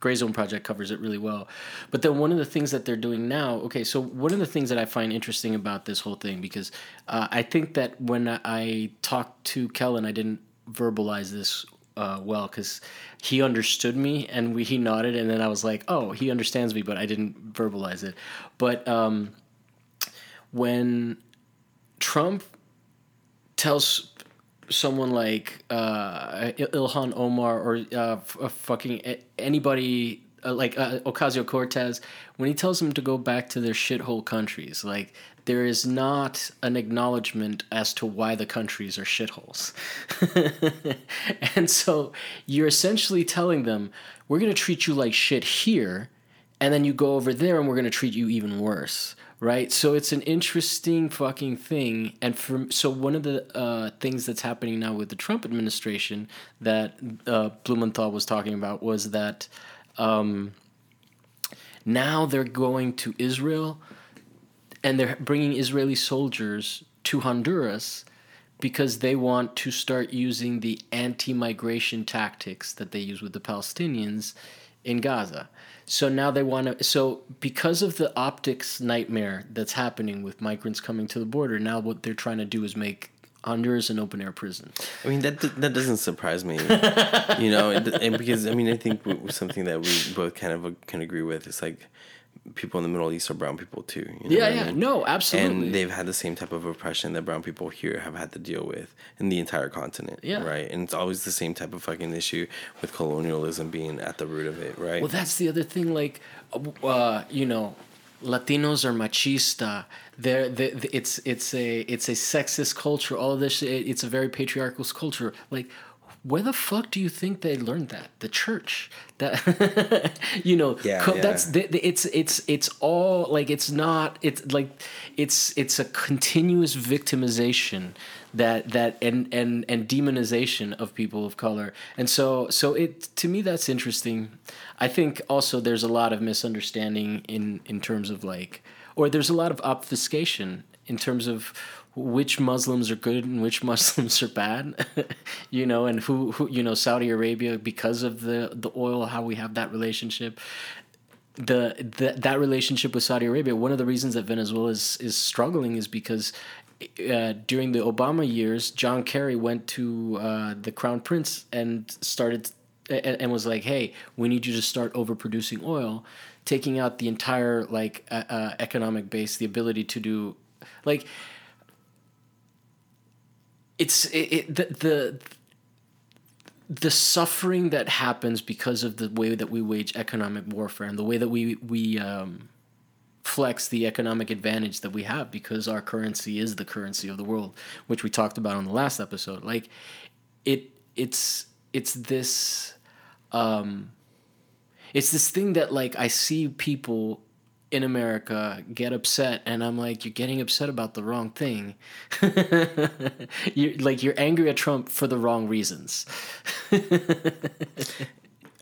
Gray Zone Project covers it really well. But then one of the things that they're doing now, okay, so one of the things that I find interesting about this whole thing, because uh, I think that when I, talked to Kellen, I didn't verbalize this uh, well because he understood me and we, he nodded, and then I was like, oh, he understands me, but I didn't verbalize it. But um, when Trump tells someone like uh, Ilhan Omar or uh, uh, fucking anybody uh, like uh, Ocasio Cortez, when he tells them to go back to their shithole countries, like there is not an acknowledgement as to why the countries are shitholes. and so you're essentially telling them, we're going to treat you like shit here, and then you go over there and we're going to treat you even worse right? So it's an interesting fucking thing. And for so one of the uh, things that's happening now with the trump administration that uh, blumenthal was talking about was that um, now they're going to israel and they're bringing israeli soldiers to honduras because they want to start using the anti-migration tactics that they use with the palestinians in gaza so now they want to. So because of the optics nightmare that's happening with migrants coming to the border, now what they're trying to do is make Honduras an open air prison. I mean that that doesn't surprise me, you know, and, because I mean I think something that we both kind of uh, can agree with is like people in the Middle East are brown people too. You know Yeah, what I yeah, mean? no, absolutely. And they've had the same type of oppression that brown people here have had to deal with in the entire continent. Yeah. right. And it's always the same type of fucking issue with colonialism being at the root of it. Right. Well, that's the other thing. Like, uh, you know, Latinos are machista. They're, they it's it's a it's a sexist culture. All of this, it's a very patriarchal culture. Like, where the fuck do you think they learned that? The church. That you know, Yeah, co- yeah. that's the, the- it's it's it's all like it's not it's like it's it's a continuous victimization that that and and and demonization of people of color and so so it to me that's interesting i think also there's a lot of misunderstanding in in terms of like or there's a lot of obfuscation in terms of which muslims are good and which muslims are bad you know and who who you know saudi arabia because of the the oil how we have that relationship the, the that relationship with Saudi Arabia, one of the reasons that Venezuela is, is struggling is because uh, during the Obama years, John Kerry went to uh, the Crown Prince and started and, and was like, "Hey, we need you to start overproducing oil, taking out the entire like uh, uh, economic base, the ability to do like." It's it, it the, the the suffering that happens because of the way that we wage economic warfare and the way that we we um, flex the economic advantage that we have because our currency is the currency of the world, which we talked about on the last episode. Like it, it's it's this, um, it's this thing that like I see people in America get upset and I'm like, you're getting upset about the wrong thing. you're like you're angry at Trump for the wrong reasons.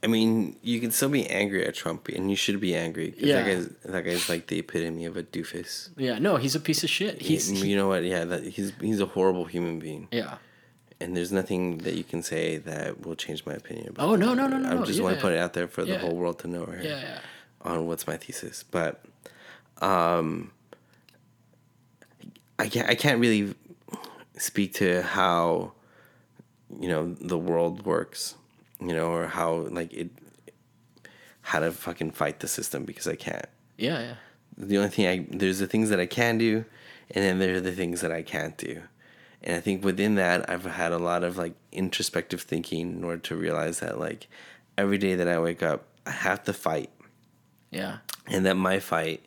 I mean, you can still be angry at Trump, and you should be angry. Yeah. That guy's, that guy's like the epitome of a doofus. Yeah, no, he's a piece of shit. He's you know what? Yeah, that he's he's a horrible human being. yeah. and there's nothing that you can say that will change my opinion about Oh, no, no, no, no, I no, just want to put it out there for the whole world to know here Yeah, yeah. On what's my thesis. But um I can't I can't really speak to how you know the world works, you know, or how like it how to fucking fight the system because I can't Yeah, yeah. the only thing I there's the things that I can do, and then there are the things that I can't do. And I think within that, I've had a lot of like introspective thinking in order to realize that like every day that I wake up, I have to fight, Yeah. and that my fight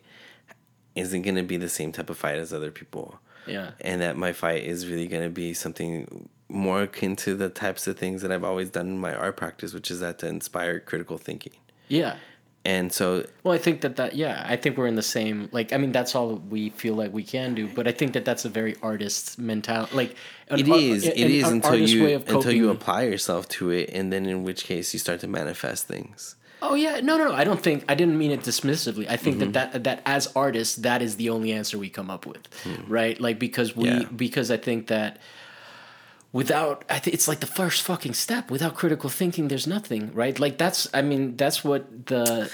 isn't going to be the same type of fight as other people, Yeah. and that my fight is really going to be something more akin to the types of things that I've always done in my art practice, which is that to inspire critical thinking. Yeah. And so Well, I think that that yeah, I think we're in the same like I mean that's all we feel like we can do, but I think that that's a very artist mentality. Like It ar- is. It an is ar- until you until you apply yourself to it, and then in which case you start to manifest things. Oh yeah, no, no, no. I don't think I didn't mean it dismissively. I think Mm-hmm. that, that that as artists, that is the only answer we come up with, right? Like because we. Yeah. because I think that without I think it's like the first fucking step. Without critical thinking, there's nothing, right? Like that's I mean that's what the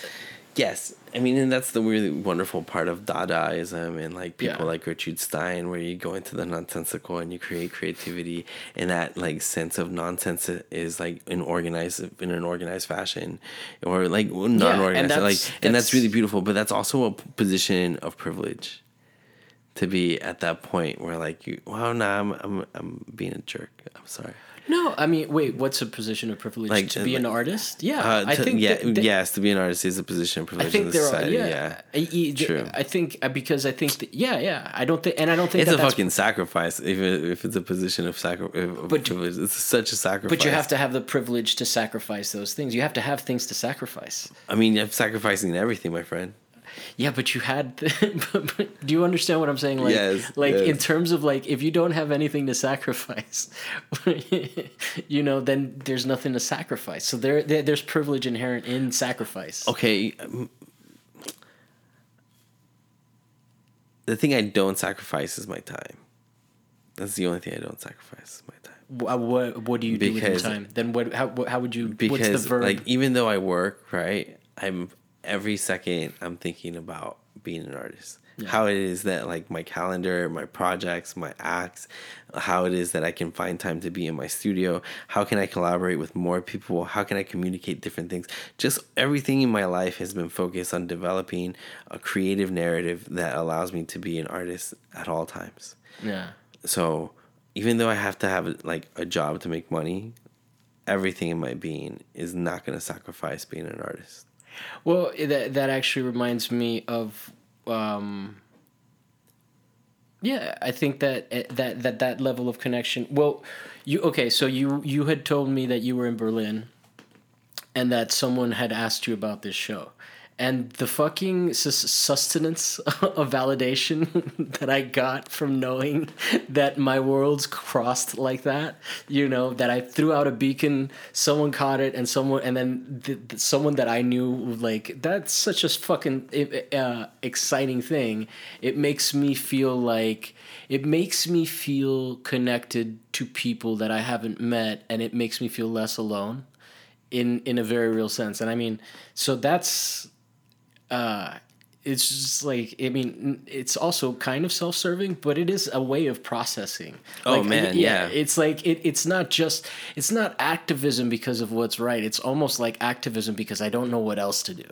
Yes, I mean, and that's the really wonderful part of Dadaism and like people Yeah. like Gertrude Stein, where you go into the nonsensical and you create creativity, and that like sense of nonsense is like in organized in an organized fashion, or like non-organized, that's- like, and that's that's- really beautiful. But that's also a position of privilege. To be at that point where like you, well, no, I'm I'm I'm being a jerk. I'm sorry. No. I mean, wait, what's a position of privilege Like, to be uh, an artist? Yeah, Uh, I to- think yeah, that- that- yes, to be an artist is a position of I privilege in think the society. yeah, yeah. I, I- True. I think uh, because I think that, yeah, yeah. I don't think, and I don't think It's that a fucking sacrifice, even if it's a position of sacrifice. But- privilege. It's such a sacrifice. But you have to have the privilege to sacrifice those things. You have to have things to sacrifice. I mean, I'm sacrificing everything, my friend. Yeah, but you had. but, but do you understand what I'm saying? Like, Yes, like yes. in terms of like, if you don't have anything to sacrifice, you know, then there's nothing to sacrifice. So there, there there's privilege inherent in sacrifice. Okay. um, The thing I don't sacrifice is my time. That's the only thing I don't sacrifice. is My time. What, what what do you do with your time? Then what? How how would you? what's Because like even though I work right, I'm every second I'm thinking about being an artist. How it is that like my calendar, my projects, my acts, how it is that I can find time to be in my studio. How can I collaborate with more people? How can I communicate different things? Just everything in my life has been focused on developing a creative narrative that allows me to be an artist at all times. yeah. So even though I have to have like a job to make money, everything in my being is not going to sacrifice being an artist. Well, that that actually reminds me of, um, yeah, I think that eh, that that that level of connection. Well, you okay? So you you had told me that you were in Berlin, and that someone had asked you about this show, and the fucking sus- sustenance of validation that I got from knowing that my worlds crossed like that. You know that I threw out a beacon, someone caught it, and someone, and then th- th- someone that I knew like that's such a fucking uh, exciting thing. It makes me feel like it makes me feel connected to people that I haven't met, and it makes me feel less alone in in a very real sense. And I mean, so that's uh it's just like I mean, it's also kind of self-serving, but it is a way of processing. Oh, Like, man, yeah. It's like it, it's not just it's not activism because of what's right. It's almost like activism because I don't know what else to do.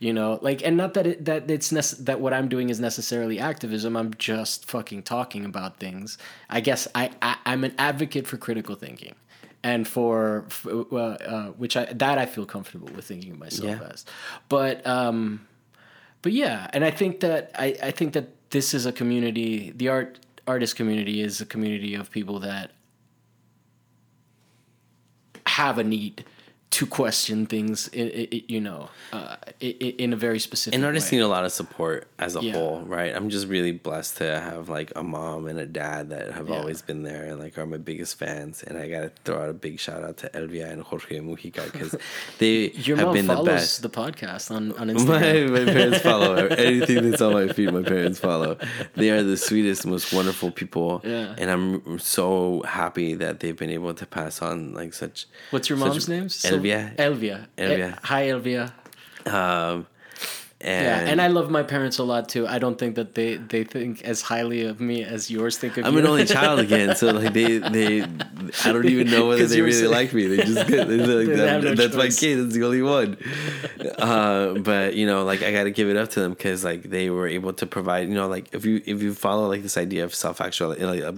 You know, like and not that it, that it's nece- that what I'm doing is necessarily activism. I'm just fucking talking about things. I guess I, I I'm an advocate for critical thinking and for uh, uh, which I that I feel comfortable with thinking of myself Yeah. as. But um, but yeah, and I think that I, I think that this is a community. The art artist community is a community of people that have a need to question things, you know, uh, in a very specific. and artists way. need a lot of support as a Yeah. whole, right? I'm just really blessed to have like a mom and a dad that have Yeah. always been there and like are my biggest fans. And I gotta throw out a big shout out to Elvia and Jorge Mujica because they Your have mom been the follows best. the podcast on on My, Instagram. my parents follow anything that's on my feed. My parents follow. They are the sweetest, most wonderful people, Yeah. and I'm so happy that they've been able to pass on like such. What's your such- mom's name? Sil- Elvia. Elvia. Elvia. Eh, hi, Elvia. Um, and, Yeah, and I love my parents a lot too. I don't think that they they think as highly of me as yours think of me. I'm you. an only child again, so like they they I don't even know whether they really saying- like me. They just they're like, They that, no that's my choice. kid. That's the only one. Uh, but you know, like I got to give it up to them because like they were able to provide. You know, like if you if you follow like this idea of self actual like a,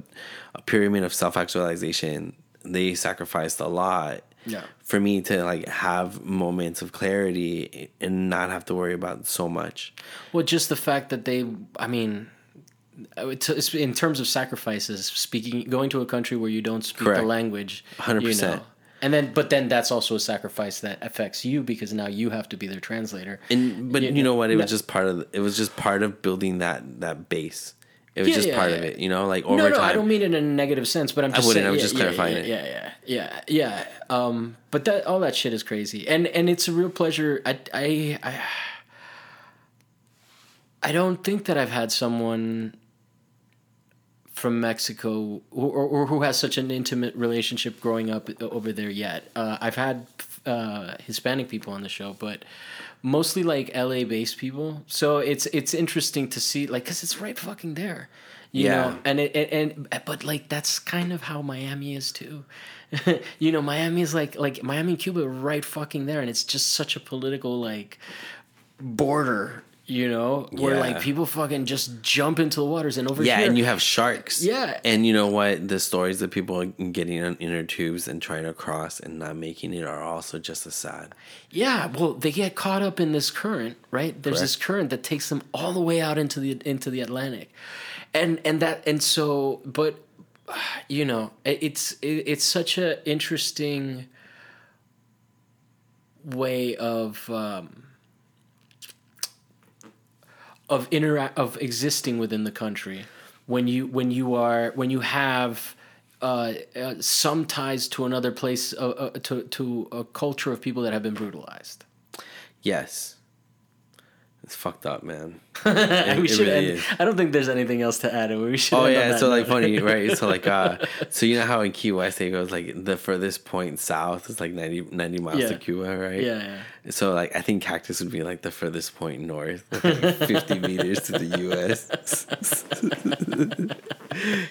a pyramid of self actualization, they sacrificed a lot. Yeah. For me to like have moments of clarity and not have to worry about so much. Well, just the fact that they, I mean, in terms of sacrifices, speaking, going to a country where you don't speak Correct. the language, 100%. you know, and then, but then that's also a sacrifice that affects you because now you have to be their translator. And but You you, know, know what? It was just part of it was just part of building that that base. It was Yeah, just yeah, part yeah. of it, you know. Like over no, no, time, I don't mean it in a negative sense, but I'm just wouldn't, saying, I was just clarifying yeah, it. Yeah, yeah, yeah, yeah. Um, but that all that shit is crazy, and and it's a real pleasure. I I I, I don't think that I've had someone from Mexico or, or, or who has such an intimate relationship growing up over there yet. Uh, I've had uh, Hispanic people on the show, but mostly like LA based people. So it's it's interesting to see like because it's right fucking there, you Yeah. know. And it and, and but like that's kind of how Miami is too. you know, Miami is like like Miami and Cuba are right fucking there, and it's just such a political like border. You know, where Yeah. like people fucking just jump into the waters and over yeah, here. and you have sharks. Yeah. and you know what? The stories that people are getting on inner tubes and trying to cross and not making it are also just as sad. Yeah, well, they get caught up in this current, right? There's this current that takes them all the way out into the into the Atlantic, and and that and so, but you know, it's it, it's such a interesting way of um, of interact of existing within the country when you when you are when you have uh, uh, some ties to another place uh, uh, to to a culture of people that have been brutalized. Yes, it's fucked up, man. we it should really end. I don't think there's anything else to add. We should. Oh yeah, so like funny, right? So like uh so you know how in Key West it goes like the furthest point south is like 90, 90 miles Yeah. to Cuba, right? Yeah, yeah. So like I think Cactus would be like the furthest point north, like 50 meters to the US.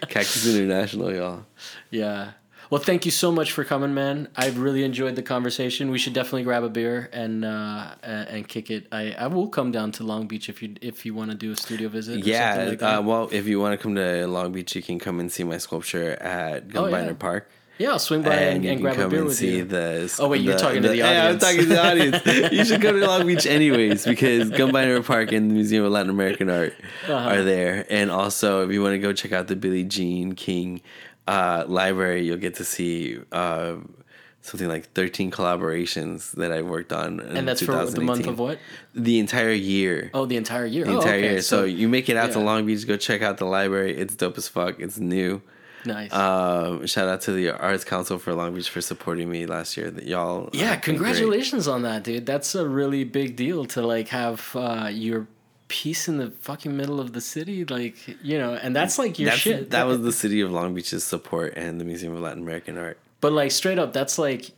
Cactus International, y'all. Yeah. Well, thank you so much for coming, man. I've really enjoyed the conversation. We should definitely grab a beer and uh, and and kick it. I, I will come down to Long Beach if you if you want to do a studio visit. Or Yeah, something like that. uh, well, if you want to come to Long Beach, you can come and see my sculpture at Gumbiner Oh, yeah. Park. yeah, I'll swing by and, and can grab a come beer and with see you. the. Oh, wait, you're talking to the audience. Yeah, I'm talking to the audience. you should come to Long Beach anyways because Gumbiner Park and the Museum of Latin American Art Uh-huh. are there, and also if you want to go check out the Billie Jean King uh, library, you'll get to see. Uh, Something like 13 collaborations that I worked on. in and that's for the month of what? The entire year. Oh, the entire year. The oh, entire okay. year. So, you make it out to. Long Beach, go check out the library. It's dope as fuck. It's new. nice. Um, shout out to the Arts Council for Long Beach for supporting me last year. That y'all, yeah, congratulations on that, dude. That's a really big deal to like have uh, your piece in the fucking middle of the city, like you know, and that's like your That's, shit. That was the city of Long Beach's support and the Museum of Latin American Art. But like straight up, that's like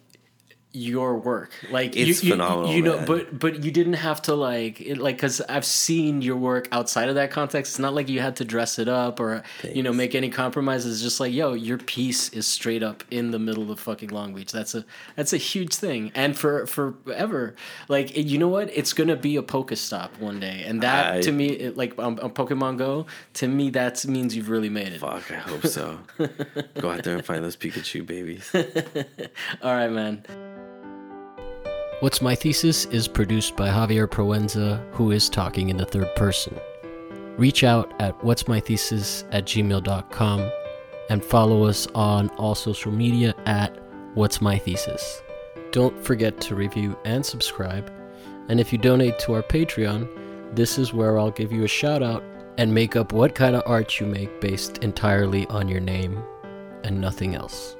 your work. Like It's you, you, phenomenal, You know, man. but but you didn't have to like it, like because I've seen your work outside of that context. It's not like you had to dress it up or you know make any compromises. Just like yo, your piece is straight up in the middle of fucking Long Beach. That's a that's a huge thing, and for forever, like you know what? It's gonna be a Pokestop one day, and that I- to me, it, like um, on, on Pokemon Go, to me that means you've really made it. Fuck, I hope so. go out there and find those Pikachu babies. All right, man. What's My Thesis is produced by Javier Proenza, who is talking in the third person. Reach out at what's my thesis at gmail.com and follow us on all social media at what's my thesis. don't forget to review and subscribe. And if you donate to our Patreon, this is where I'll give you a shout out and make up what kind of art you make based entirely on your name and nothing else.